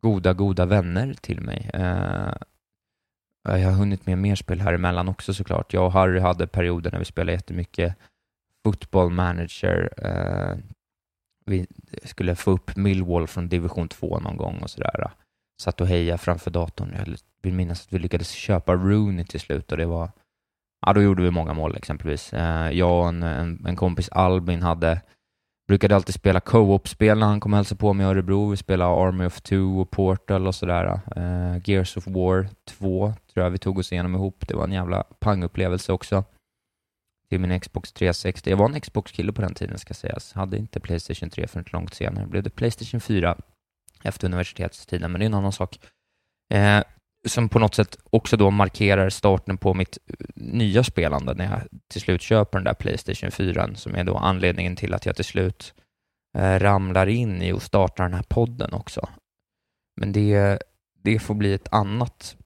goda, goda vänner till mig. Eh, jag har hunnit med mer spel här emellan också såklart. Jag och Harry hade perioder när vi spelade jättemycket football manager. eh, vi skulle få upp Millwall från division 2 någon gång och sådär. Eh. Satt och hejade framför datorn. Jag vill minnas att vi lyckades köpa Rooney till slut och det var, ja då gjorde vi många mål exempelvis. Eh, jag och en, en, en kompis Albin hade brukade alltid spela co-op-spel när han kom och hälsade på mig i Örebro. Vi spelade Army of Two och Portal och sådär. Uh, Gears of War 2 tror jag vi tog oss igenom ihop. Det var en jävla pangupplevelse också till min Xbox 360. Jag var en Xbox-kille på den tiden ska sägas. Hade inte Playstation 3 förrän långt senare. Blev det Playstation 4 efter universitetstiden, men det är en annan sak. Eh, som på något sätt också då markerar starten på mitt eh, nya spelande när jag till slut köper den där Playstation 4 som är då anledningen till att jag till slut eh, ramlar in i och startar den här podden också. Men det, det får bli ett annat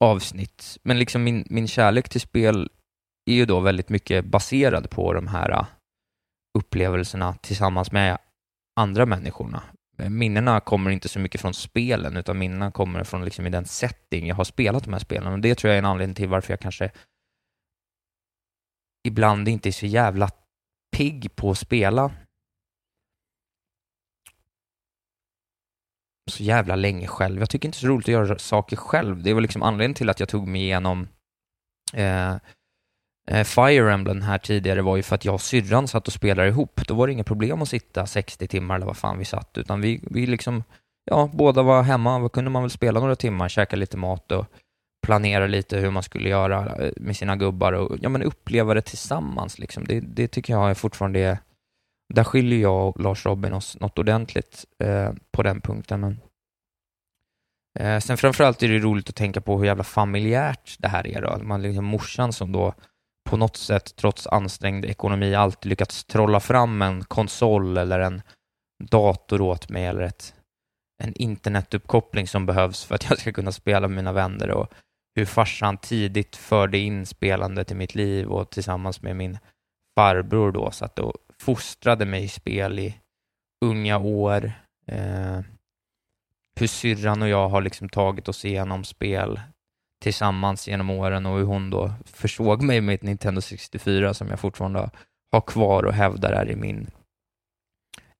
avsnitt. Men liksom min, min kärlek till spel är ju då väldigt mycket baserad på de här äh, upplevelserna tillsammans med andra människorna. Eh, minnena kommer inte så mycket från spelen, utan minnena kommer från liksom i den setting jag har spelat de här spelen. Och det tror jag är en anledning till varför jag kanske ibland inte är så jävla pigg på att spela så jävla länge själv. Jag tycker inte det är så roligt att göra saker själv. Det var liksom anledningen till att jag tog mig igenom eh, Eh, Fire Emblem här tidigare var ju för att jag och syrran satt och spelade ihop. Då var det inga problem att sitta 60 timmar eller vad fan vi satt, utan vi, vi liksom, ja, båda var hemma, då kunde man väl spela några timmar, käka lite mat och planera lite hur man skulle göra eh, med sina gubbar och ja, men uppleva det tillsammans. Liksom. Det, det tycker jag är fortfarande är där skiljer jag och Lars Robin oss något ordentligt eh, på den punkten. Men, eh, sen framförallt är det roligt att tänka på hur jävla familjärt det här är. Då. Man liksom morsan som då på något sätt, trots ansträngd ekonomi, alltid lyckats trolla fram en konsol eller en dator åt mig eller ett, en internetuppkoppling som behövs för att jag ska kunna spela med mina vänner och hur farsan tidigt förde in spelandet i mitt liv och tillsammans med min farbror då satt och fostrade mig i spel i unga år. Eh, hur syrran och jag har liksom tagit oss igenom spel tillsammans genom åren och hur hon då försåg mig med ett Nintendo 64 som jag fortfarande har kvar och hävdar är i min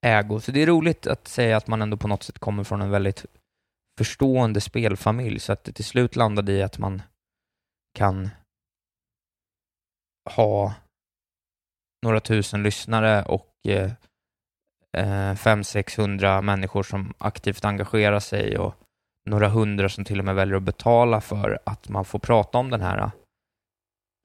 ägo. Så det är roligt att säga att man ändå på något sätt kommer från en väldigt förstående spelfamilj så att det till slut landade i att man kan ha några tusen lyssnare och eh, eh 500-600 människor som aktivt engagerar sig och några hundra som till och med väljer att betala för att man får prata om den här äh,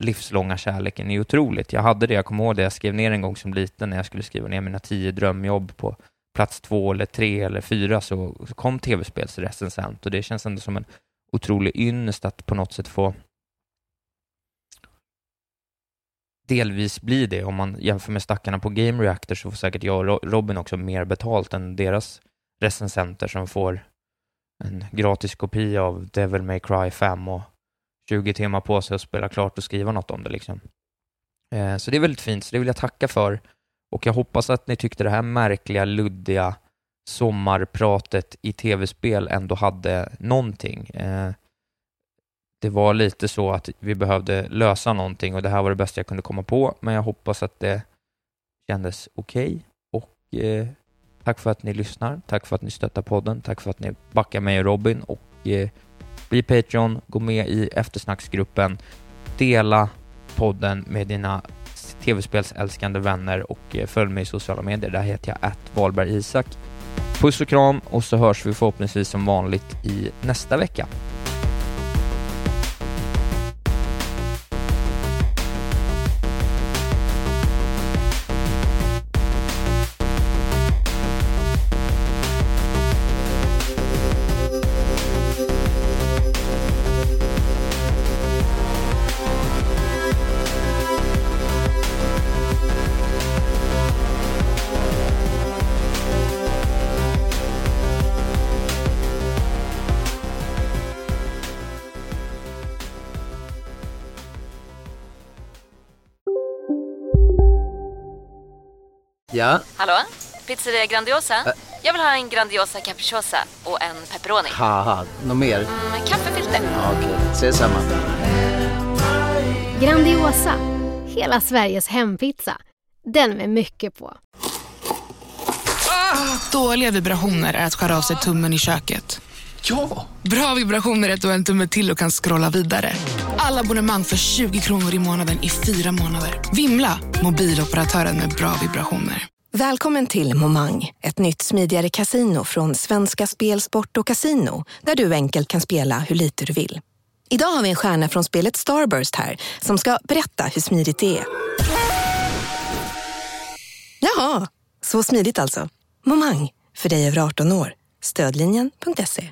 livslånga kärleken är otroligt. Jag hade det, jag kommer ihåg det, jag skrev ner en gång som liten när jag skulle skriva ner mina tio drömjobb på plats två eller tre eller fyra så kom tv-spelsrecensent och det känns ändå som en otrolig ynnest att på något sätt få delvis bli det. Om man jämför med stackarna på Game Reactor så får säkert jag och Robin också mer betalt än deras recensenter som får en gratis kopia av Devil May Cry 5 och 20 timmar på sig att spela klart och skriva något om det. Liksom. Eh, så det är väldigt fint, så det vill jag tacka för. Och jag hoppas att ni tyckte det här märkliga, luddiga sommarpratet i tv-spel ändå hade någonting. Eh, det var lite så att vi behövde lösa någonting och det här var det bästa jag kunde komma på, men jag hoppas att det kändes okej. Okay. Och eh, tack för att ni lyssnar, tack för att ni stöttar podden, tack för att ni backar mig och Robin och eh, bli Patreon, gå med i eftersnacksgruppen, dela podden med dina tv-spelsälskande vänner och eh, följ mig i sociala medier. Där heter jag att Valberg Isak. Puss och kram och så hörs vi förhoppningsvis som vanligt i nästa vecka.
Pizzeria Grandiosa? Ä Jag vill ha en Grandiosa capriciosa och en pepperoni.
något mer?
Mm, kaffefilter.
Ja, Okej, okay. ses samma.
Grandiosa, hela Sveriges hempizza. Den med mycket på.
Ah, dåliga vibrationer är att skära av sig tummen i köket.
Ja!
Bra vibrationer är att du har en tumme till och kan scrolla vidare. Alla abonnemang för 20 kronor i månaden i fyra månader. Vimla! Mobiloperatören med bra vibrationer.
Välkommen till Momang, ett nytt smidigare casino från Svenska Spel, Sport och Casino där du enkelt kan spela hur lite du vill. Idag har vi en stjärna från spelet Starburst här som ska berätta hur smidigt det är. Jaha, så smidigt alltså. Momang, för dig över 18 år. Stödlinjen.se.